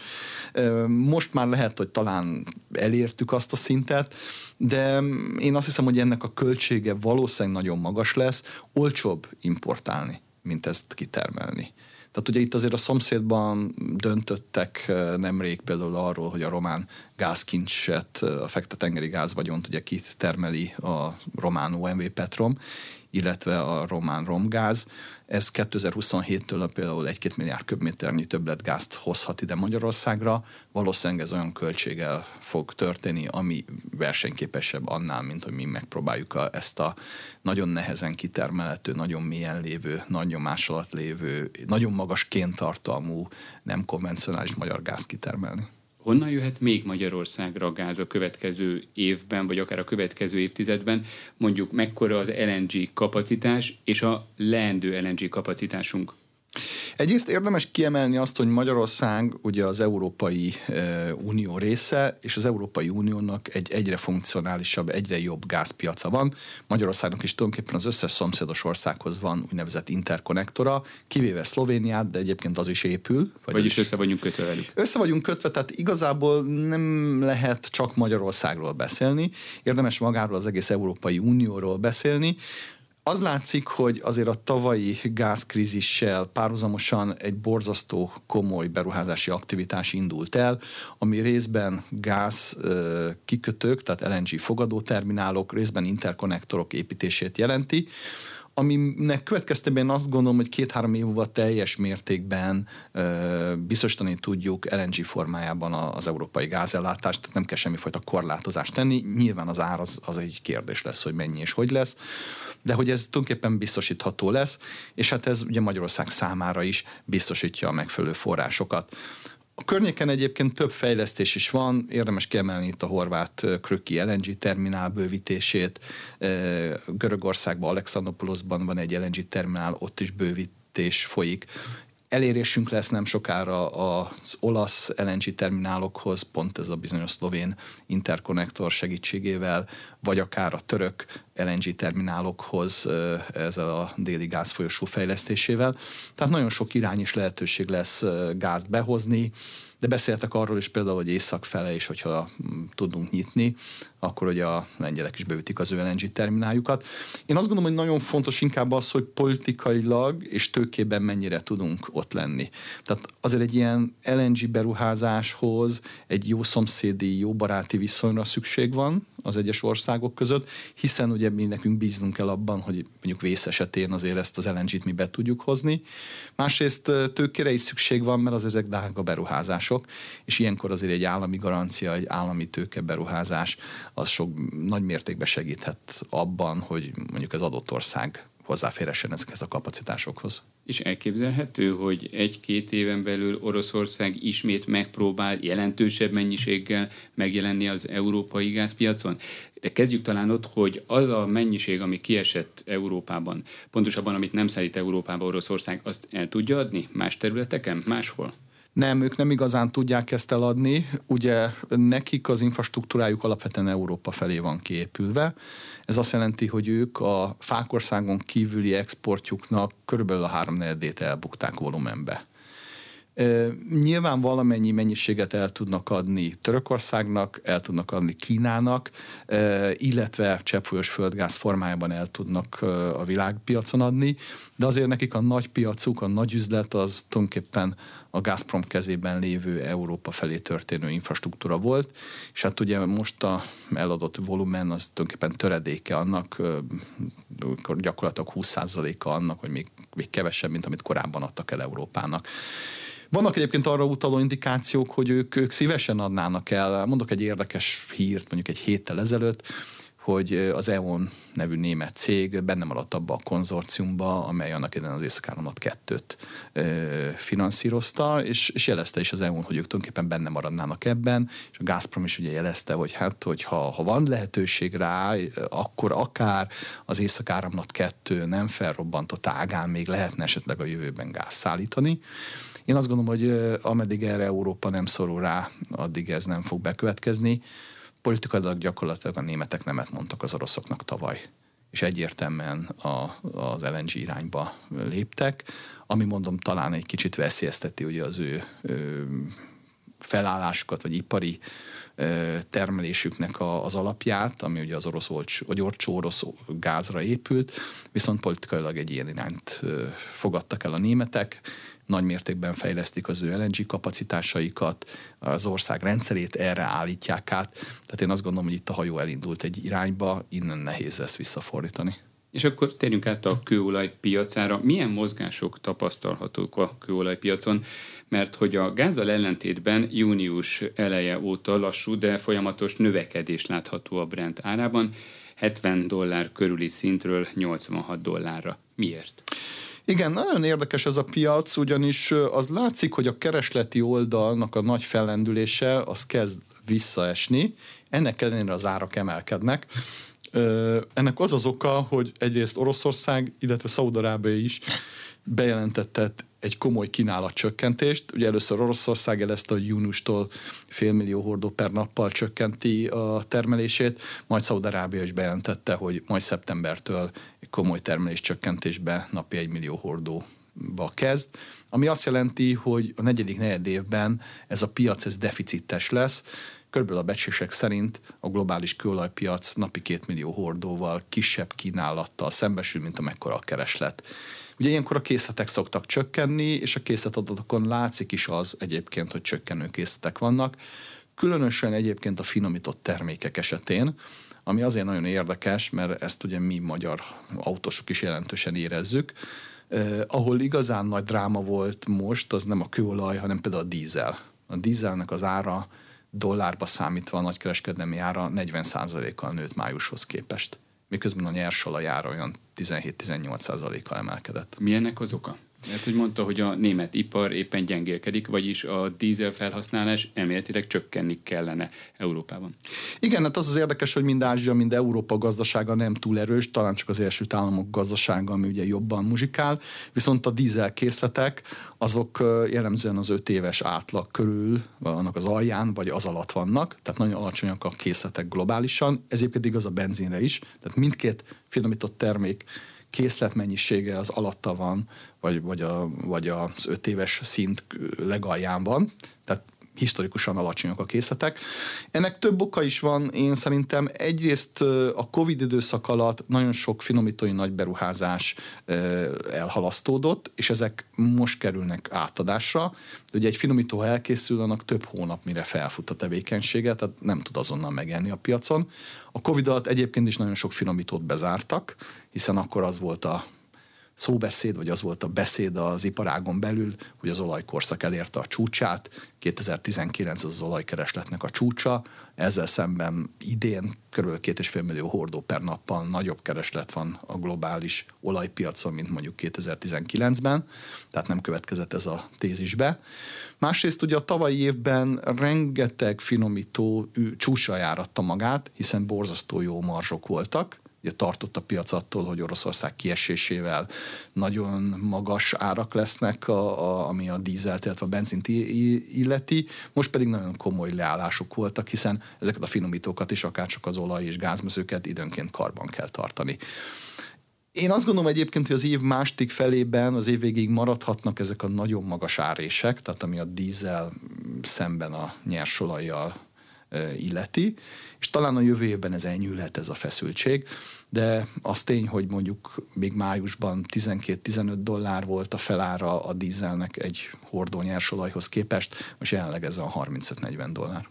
Most már lehet, hogy talán elértük azt a szintet, de én azt hiszem, hogy ennek a költsége valószínűleg nagyon magas lesz, olcsóbb importálni, mint ezt kitermelni. Tehát ugye itt azért a szomszédban döntöttek eh, nemrég például arról, hogy a román gázkincset, eh, a fektetengeri gázvagyont ugye kitermeli a román OMV Petrom, illetve a román romgáz. Ez 2027-től például 1-2 milliárd köbméternyi többletgázt hozhat ide Magyarországra. Valószínűleg ez olyan költséggel fog történni, ami versenyképesebb annál, mint hogy mi megpróbáljuk a, ezt a nagyon nehezen kitermelhető, nagyon mélyen lévő, nagy nyomás alatt lévő, nagyon magas kéntartalmú, nem konvencionális magyar gáz kitermelni. Honnan jöhet még Magyarországra a gáz a következő évben, vagy akár a következő évtizedben? Mondjuk mekkora az LNG kapacitás és a leendő LNG kapacitásunk? Egyrészt érdemes kiemelni azt, hogy Magyarország ugye az Európai Unió része, és az Európai Uniónak egy egyre funkcionálisabb, egyre jobb gázpiaca van. Magyarországnak is tulajdonképpen az összes szomszédos országhoz van úgynevezett interkonnektora, kivéve Szlovéniát, de egyébként az is épül. Vagyis, vagyis össze vagyunk kötve velük. Össze vagyunk kötve, tehát igazából nem lehet csak Magyarországról beszélni, érdemes magáról az egész Európai Unióról beszélni, az látszik, hogy azért a tavalyi gázkrízissel párhuzamosan egy borzasztó komoly beruházási aktivitás indult el, ami részben gáz kikötők, tehát LNG fogadóterminálok, részben interkonnektorok építését jelenti, aminek következtében azt gondolom, hogy két-három év múlva teljes mértékben ö, biztosítani tudjuk LNG formájában az európai gázellátást, tehát nem kell semmifajta korlátozást tenni. Nyilván az ár az, az egy kérdés lesz, hogy mennyi és hogy lesz de hogy ez tulajdonképpen biztosítható lesz, és hát ez ugye Magyarország számára is biztosítja a megfelelő forrásokat. A környéken egyébként több fejlesztés is van, érdemes kiemelni itt a horvát Kröki LNG terminál bővítését, Görögországban, Alexandropolisban van egy LNG terminál, ott is bővítés folyik, elérésünk lesz nem sokára az olasz LNG terminálokhoz, pont ez a bizonyos szlovén interkonnektor segítségével, vagy akár a török LNG terminálokhoz ezzel a déli gázfolyosó fejlesztésével. Tehát nagyon sok irány is lehetőség lesz gázt behozni, de beszéltek arról is például, hogy észak fele is, hogyha mm, tudunk nyitni, akkor hogy a lengyelek is beütik az LNG termináljukat. Én azt gondolom, hogy nagyon fontos inkább az, hogy politikailag és tőkében mennyire tudunk ott lenni. Tehát azért egy ilyen LNG beruházáshoz egy jó szomszédi, jó baráti viszonyra szükség van az egyes országok között, hiszen ugye mi nekünk bíznunk kell abban, hogy mondjuk vész esetén azért ezt az LNG-t mi be tudjuk hozni. Másrészt tőkére is szükség van, mert az ezek drága beruházások, és ilyenkor azért egy állami garancia, egy állami tőke beruházás az sok nagy mértékben segíthet abban, hogy mondjuk az adott ország hozzáférhessen ezekhez a kapacitásokhoz. És elképzelhető, hogy egy-két éven belül Oroszország ismét megpróbál jelentősebb mennyiséggel megjelenni az európai gázpiacon? De kezdjük talán ott, hogy az a mennyiség, ami kiesett Európában, pontosabban amit nem szállít Európába Oroszország, azt el tudja adni más területeken, máshol? Nem, ők nem igazán tudják ezt eladni. Ugye nekik az infrastruktúrájuk alapvetően Európa felé van kiépülve. Ez azt jelenti, hogy ők a Fákországon kívüli exportjuknak körülbelül a háromnegyedét elbukták volumenbe. Nyilván valamennyi mennyiséget el tudnak adni Törökországnak, el tudnak adni Kínának, illetve cseppfolyós földgáz formájában el tudnak a világpiacon adni, de azért nekik a nagy piacuk, a nagy üzlet az tulajdonképpen a Gazprom kezében lévő Európa felé történő infrastruktúra volt, és hát ugye most a eladott volumen az tulajdonképpen töredéke annak, gyakorlatilag 20%-a annak, hogy még, még kevesebb, mint amit korábban adtak el Európának. Vannak egyébként arra utaló indikációk, hogy ők, ők szívesen adnának el. Mondok egy érdekes hírt, mondjuk egy héttel ezelőtt, hogy az EON nevű német cég benne maradt abba a konzorciumba, amely annak idején az Észak-Áramlat 2 finanszírozta, és, és jelezte is az EON, hogy ők tulajdonképpen benne maradnának ebben, és a Gazprom is ugye jelezte, hogy hát, hogy ha, ha van lehetőség rá, akkor akár az Észak-Áramlat 2 nem felrobbantott ágán még lehetne esetleg a jövőben gáz szállítani. Én azt gondolom, hogy ameddig erre Európa nem szorul rá, addig ez nem fog bekövetkezni. Politikailag gyakorlatilag a németek nemet mondtak az oroszoknak tavaly és egyértelműen a, az LNG irányba léptek, ami mondom talán egy kicsit veszélyezteti ugye az ő, ő felállásukat, vagy ipari termelésüknek a, az alapját, ami ugye az orosz olcs, vagy orcsó orosz gázra épült, viszont politikailag egy ilyen irányt fogadtak el a németek, nagy mértékben fejlesztik az ő LNG kapacitásaikat, az ország rendszerét erre állítják át. Tehát én azt gondolom, hogy itt a hajó elindult egy irányba, innen nehéz ezt visszafordítani. És akkor térjünk át a kőolaj. Milyen mozgások tapasztalhatók a kőolajpiacon? Mert hogy a gázzal ellentétben június eleje óta lassú, de folyamatos növekedés látható a Brent árában, 70 dollár körüli szintről 86 dollárra. Miért? Igen, nagyon érdekes ez a piac, ugyanis az látszik, hogy a keresleti oldalnak a nagy fellendülése az kezd visszaesni, ennek ellenére az árak emelkednek. Ennek az az oka, hogy egyrészt Oroszország, illetve Szaudarábia is bejelentette egy komoly kínálatcsökkentést. Ugye először Oroszország jelezte, hogy júniustól félmillió hordó per nappal csökkenti a termelését, majd Szaudarábia is bejelentette, hogy majd szeptembertől komoly termelés csökkentésbe napi egy millió hordóba kezd, ami azt jelenti, hogy a negyedik negyed évben ez a piac ez deficites lesz, Körülbelül a becsések szerint a globális kőolajpiac napi két millió hordóval kisebb kínálattal szembesül, mint amekkora a kereslet. Ugye ilyenkor a készletek szoktak csökkenni, és a készletadatokon látszik is az egyébként, hogy csökkenő készletek vannak. Különösen egyébként a finomított termékek esetén, ami azért nagyon érdekes, mert ezt ugye mi magyar autósok is jelentősen érezzük, eh, ahol igazán nagy dráma volt most, az nem a kőolaj, hanem például a dízel. A dízelnek az ára dollárba számítva a nagykereskedelmi ára 40%-kal nőtt májushoz képest miközben a nyersolaj ára olyan 17-18%-kal emelkedett. Mi ennek az oka? Mert hogy mondta, hogy a német ipar éppen gyengélkedik, vagyis a dízel felhasználás elméletileg csökkenni kellene Európában. Igen, hát az az érdekes, hogy mind Ázsia, mind Európa gazdasága nem túl erős, talán csak az első Államok gazdasága, ami ugye jobban muzsikál, viszont a dízel készletek azok jellemzően az öt éves átlag körül, annak az alján, vagy az alatt vannak, tehát nagyon alacsonyak a készletek globálisan, ez egyébként igaz a benzinre is, tehát mindkét finomított termék készletmennyisége az alatta van, vagy, vagy, a, vagy az öt éves szint legalján van, historikusan alacsonyak a készletek. Ennek több oka is van, én szerintem egyrészt a Covid időszak alatt nagyon sok finomítói nagy beruházás elhalasztódott, és ezek most kerülnek átadásra. Ugye egy finomító, ha elkészül, annak több hónap, mire felfut a tevékenysége, tehát nem tud azonnal megenni a piacon. A Covid alatt egyébként is nagyon sok finomítót bezártak, hiszen akkor az volt a szóbeszéd, vagy az volt a beszéd az iparágon belül, hogy az olajkorszak elérte a csúcsát, 2019 az az olajkeresletnek a csúcsa, ezzel szemben idén kb. 2,5 millió hordó per nappal nagyobb kereslet van a globális olajpiacon, mint mondjuk 2019-ben, tehát nem következett ez a tézis be. Másrészt ugye a tavalyi évben rengeteg finomító csúcsra járatta magát, hiszen borzasztó jó marzsok voltak, ugye tartott a piac attól, hogy Oroszország kiesésével nagyon magas árak lesznek, a, a, ami a dízelt, illetve a benzint illeti, most pedig nagyon komoly leállások voltak, hiszen ezeket a finomítókat is, akár csak az olaj és gázmezőket időnként karban kell tartani. Én azt gondolom egyébként, hogy az év másik felében, az év végéig maradhatnak ezek a nagyon magas árések, tehát ami a dízel szemben a nyersolajjal illeti, és talán a jövő évben ez enyhülhet ez a feszültség de az tény, hogy mondjuk még májusban 12-15 dollár volt a felára a dízelnek egy hordó nyersolajhoz képest, most jelenleg ez a 35-40 dollár.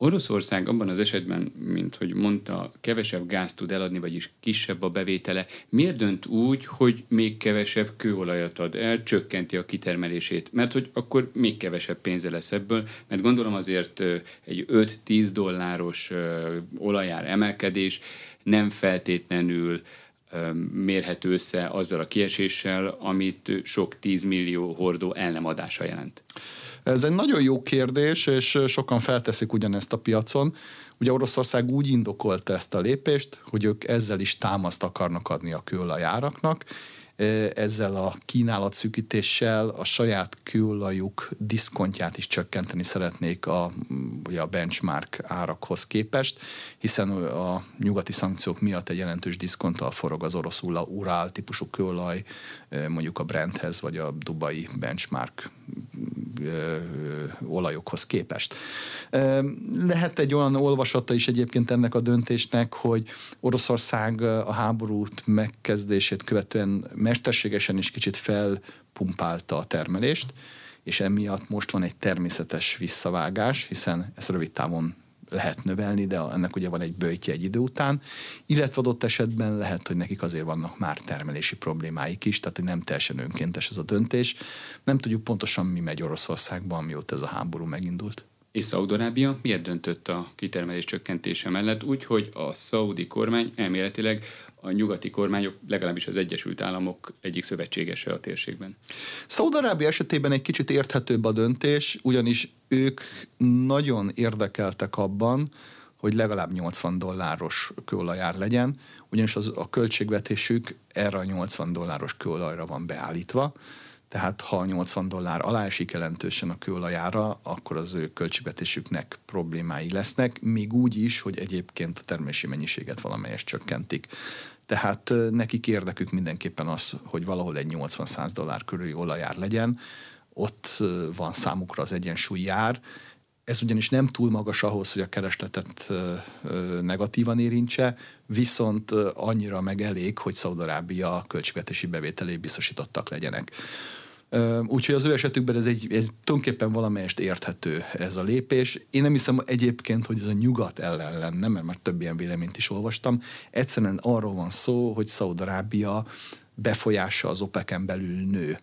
Oroszország abban az esetben, mint hogy mondta, kevesebb gáz tud eladni, vagyis kisebb a bevétele. Miért dönt úgy, hogy még kevesebb kőolajat ad el, csökkenti a kitermelését? Mert hogy akkor még kevesebb pénze lesz ebből, mert gondolom azért egy 5-10 dolláros olajár emelkedés nem feltétlenül mérhető össze azzal a kieséssel, amit sok tízmillió hordó el nem adása jelent. Ez egy nagyon jó kérdés, és sokan felteszik ugyanezt a piacon. Ugye Oroszország úgy indokolta ezt a lépést, hogy ők ezzel is támaszt akarnak adni a kőolajáraknak, ezzel a kínálatszűkítéssel a saját kőolajuk diszkontját is csökkenteni szeretnék a, a benchmark árakhoz képest, hiszen a nyugati szankciók miatt egy jelentős diszkonttal forog az orosz urál típusú kőolaj, mondjuk a Brenthez vagy a dubai benchmark olajokhoz képest. Lehet egy olyan olvasata is egyébként ennek a döntésnek, hogy Oroszország a háborút megkezdését követően mesterségesen is kicsit felpumpálta a termelést, és emiatt most van egy természetes visszavágás, hiszen ez rövid távon lehet növelni, de ennek ugye van egy bőjtje egy idő után, illetve adott esetben lehet, hogy nekik azért vannak már termelési problémáik is, tehát hogy nem teljesen önkéntes ez a döntés. Nem tudjuk pontosan, mi megy Oroszországban, mióta ez a háború megindult. És Szaudarábia miért döntött a kitermelés csökkentése mellett úgy, hogy a szaudi kormány elméletileg a nyugati kormányok, legalábbis az Egyesült Államok egyik szövetségese a térségben. Szaudarábia esetében egy kicsit érthetőbb a döntés, ugyanis ők nagyon érdekeltek abban, hogy legalább 80 dolláros kőolajár legyen, ugyanis az, a költségvetésük erre a 80 dolláros kőolajra van beállítva, tehát ha 80 dollár alá esik jelentősen a kőolajára, akkor az ő költségvetésüknek problémái lesznek, még úgy is, hogy egyébként a termési mennyiséget valamelyest csökkentik. Tehát nekik érdekük mindenképpen az, hogy valahol egy 80-100 dollár körüli olajár legyen, ott van számukra az egyensúly jár, ez ugyanis nem túl magas ahhoz, hogy a keresletet negatívan érintse, viszont annyira meg elég, hogy Szaudarábia költségvetési bevételé biztosítottak legyenek. Úgyhogy az ő esetükben ez, egy, ez tulajdonképpen valamelyest érthető ez a lépés. Én nem hiszem egyébként, hogy ez a nyugat ellen lenne, mert már több ilyen véleményt is olvastam. Egyszerűen arról van szó, hogy Szaudarábia befolyása az OPEC-en belül nő.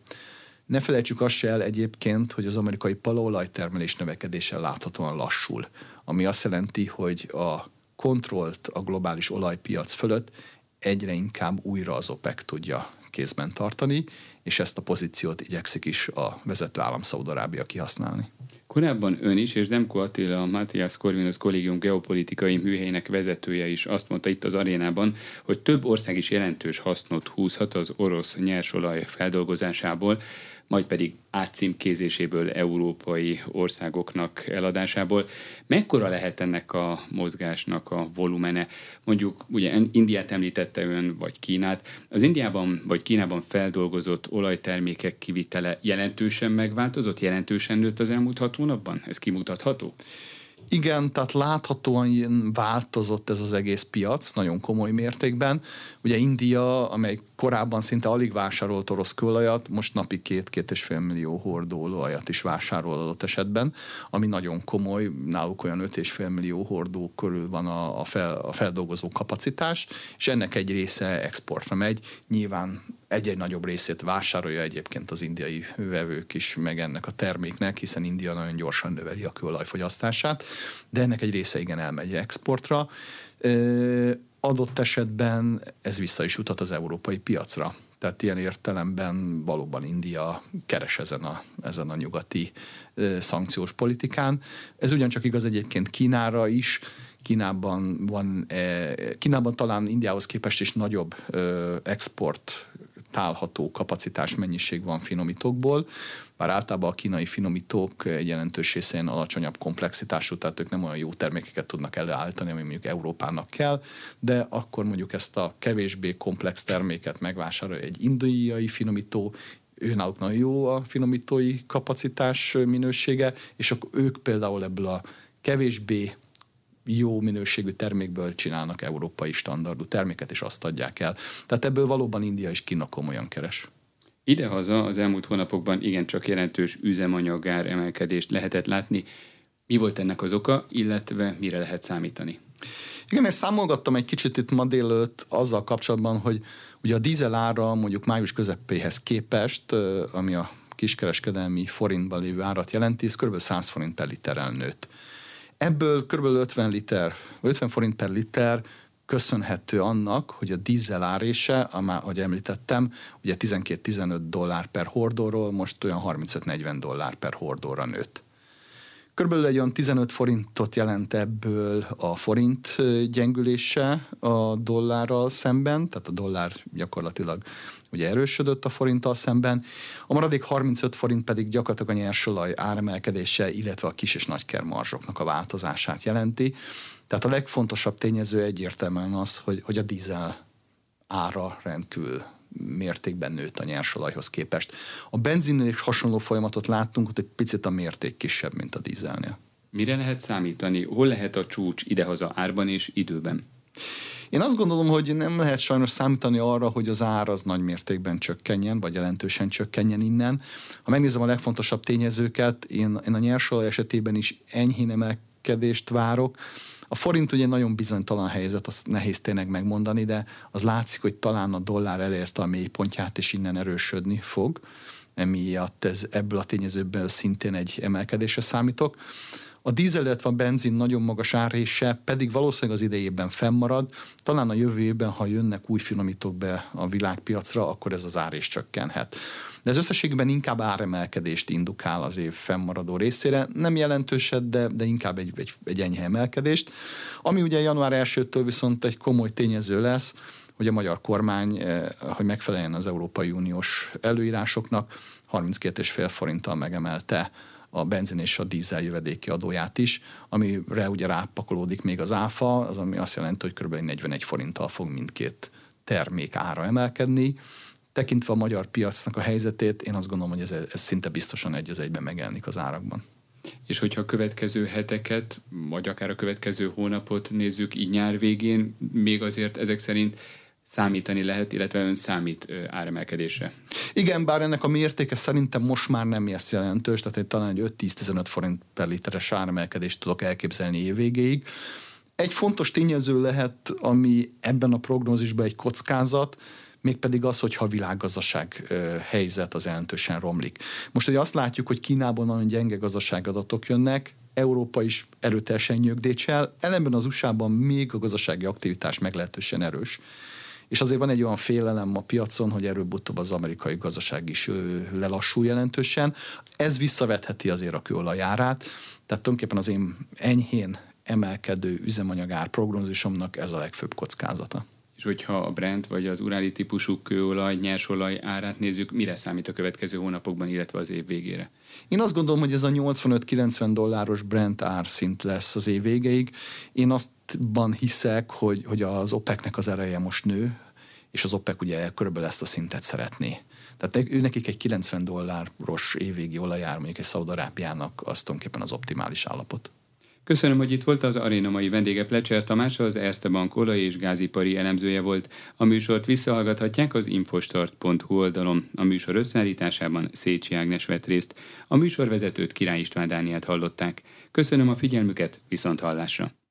Ne felejtsük azt se el egyébként, hogy az amerikai palaolajtermelés növekedése láthatóan lassul, ami azt jelenti, hogy a kontrollt a globális olajpiac fölött egyre inkább újra az OPEC tudja kézben tartani, és ezt a pozíciót igyekszik is a vezető állam Szaudarábia kihasználni. Korábban ön is, és Demko Attila, a Matthias Corvinus Kollégium geopolitikai műhelyének vezetője is azt mondta itt az arénában, hogy több ország is jelentős hasznot húzhat az orosz nyersolaj feldolgozásából, majd pedig átcímkézéséből európai országoknak eladásából. Mekkora lehet ennek a mozgásnak a volumene? Mondjuk ugye Indiát említette ön, vagy Kínát. Az Indiában vagy Kínában feldolgozott olajtermékek kivitele jelentősen megváltozott, jelentősen nőtt az elmúlt hat hónapban? Ez kimutatható? Igen, tehát láthatóan változott ez az egész piac nagyon komoly mértékben. Ugye India, amely korábban szinte alig vásárolt orosz kőolajat, most napi két-két és fél millió hordó olajat is vásárol adott esetben, ami nagyon komoly, náluk olyan öt és fél millió hordó körül van a, a, fel, a feldolgozó kapacitás, és ennek egy része exportra megy. Nyilván egy-egy nagyobb részét vásárolja egyébként az indiai vevők is meg ennek a terméknek, hiszen India nagyon gyorsan növeli a kőolajfogyasztását, de ennek egy része igen elmegy exportra adott esetben ez vissza is utat az európai piacra. Tehát ilyen értelemben valóban India keres ezen a, ezen a nyugati ö, szankciós politikán. Ez ugyancsak igaz egyébként Kínára is. Kínában van, e, Kínában talán Indiához képest is nagyobb export tálható kapacitás mennyiség van finomítókból, bár általában a kínai finomítók egy jelentős részén alacsonyabb komplexitású, tehát ők nem olyan jó termékeket tudnak előállítani, ami mondjuk Európának kell, de akkor mondjuk ezt a kevésbé komplex terméket megvásárolja egy indiai finomító, náluk nagyon jó a finomítói kapacitás minősége, és akkor ők például ebből a kevésbé jó minőségű termékből csinálnak európai standardú terméket, és azt adják el. Tehát ebből valóban India és Kína komolyan keres. Idehaza az elmúlt hónapokban igencsak jelentős üzemanyagár emelkedést lehetett látni. Mi volt ennek az oka, illetve mire lehet számítani? Igen, én számolgattam egy kicsit itt ma délőtt azzal kapcsolatban, hogy ugye a dízel ára mondjuk május közepéhez képest, ami a kiskereskedelmi forintban lévő árat jelenti, ez kb. 100 forint per liter nőtt. Ebből kb. 50 liter, 50 forint per liter köszönhető annak, hogy a dízel árése, ahogy említettem, ugye 12-15 dollár per hordóról most olyan 35-40 dollár per hordóra nőtt. Körülbelül egy olyan 15 forintot jelent ebből a forint gyengülése a dollárral szemben, tehát a dollár gyakorlatilag ugye erősödött a forinttal szemben, a maradék 35 forint pedig gyakorlatilag a nyersolaj áremelkedése, illetve a kis és nagy kermarzsoknak a változását jelenti. Tehát a legfontosabb tényező egyértelműen az, hogy, hogy a dízel ára rendkívül mértékben nőtt a nyersolajhoz képest. A benzinnél is hasonló folyamatot láttunk, hogy egy picit a mérték kisebb, mint a dízelnél. Mire lehet számítani? Hol lehet a csúcs idehaza árban és időben? Én azt gondolom, hogy nem lehet sajnos számítani arra, hogy az ár az nagy mértékben csökkenjen, vagy jelentősen csökkenjen innen. Ha megnézem a legfontosabb tényezőket, én, én a nyersolaj esetében is enyhén emelkedést várok. A forint ugye nagyon bizonytalan helyzet, azt nehéz tényleg megmondani, de az látszik, hogy talán a dollár elérte a mélypontját, és innen erősödni fog. Emiatt ez, ebből a tényezőből szintén egy emelkedésre számítok. A dízel, illetve a benzin nagyon magas árése pedig valószínűleg az idejében fennmarad. Talán a jövő évben, ha jönnek új finomítók be a világpiacra, akkor ez az ár is csökkenhet. De ez összességben inkább áremelkedést indukál az év fennmaradó részére. Nem jelentőset, de, de inkább egy, egy, egy enyhe emelkedést. Ami ugye január 1-től viszont egy komoly tényező lesz, hogy a magyar kormány, eh, hogy megfeleljen az Európai Uniós előírásoknak, 32,5 forinttal megemelte a benzin és a dízel jövedéki adóját is, amire ugye rápakolódik még az áfa, az ami azt jelenti, hogy kb. 41 forinttal fog mindkét termék ára emelkedni. Tekintve a magyar piacnak a helyzetét, én azt gondolom, hogy ez, ez szinte biztosan egy az egyben megjelenik az árakban. És hogyha a következő heteket, vagy akár a következő hónapot nézzük így nyár végén, még azért ezek szerint számítani lehet, illetve ön számít áremelkedésre. Igen, bár ennek a mértéke szerintem most már nem lesz jelentős, tehát egy talán egy 5-10-15 forint per literes áremelkedést tudok elképzelni évvégéig. Egy fontos tényező lehet, ami ebben a prognózisban egy kockázat, mégpedig az, hogyha a világgazdaság helyzet az jelentősen romlik. Most, hogy azt látjuk, hogy Kínában nagyon gyenge gazdaságadatok jönnek, Európa is erőteljesen nyögdécsel, ellenben az USA-ban még a gazdasági aktivitás meglehetősen erős és azért van egy olyan félelem a piacon, hogy előbb-utóbb az amerikai gazdaság is lelassul jelentősen. Ez visszavetheti azért a kőolajárát, tehát tulajdonképpen az én enyhén emelkedő üzemanyagár prognózisomnak ez a legfőbb kockázata. És hogyha a Brent vagy az uráli típusú kőolaj, nyersolaj árát nézzük, mire számít a következő hónapokban, illetve az év végére? Én azt gondolom, hogy ez a 85-90 dolláros Brent árszint lesz az év végéig. Én aztban hiszek, hogy, hogy az OPEC-nek az ereje most nő, és az OPEC ugye körülbelül ezt a szintet szeretné. Tehát ő nekik egy 90 dolláros évvégi olajár, mondjuk egy Szaudarábiának az tulajdonképpen az optimális állapot. Köszönöm, hogy itt volt az aréna mai vendége Plecser Tamás, az Erste Bank olaj és gázipari elemzője volt. A műsort visszahallgathatják az infostart.hu oldalon. A műsor összeállításában Szécsi Ágnes vett részt. A műsorvezetőt Király István Dániát hallották. Köszönöm a figyelmüket, viszont hallásra!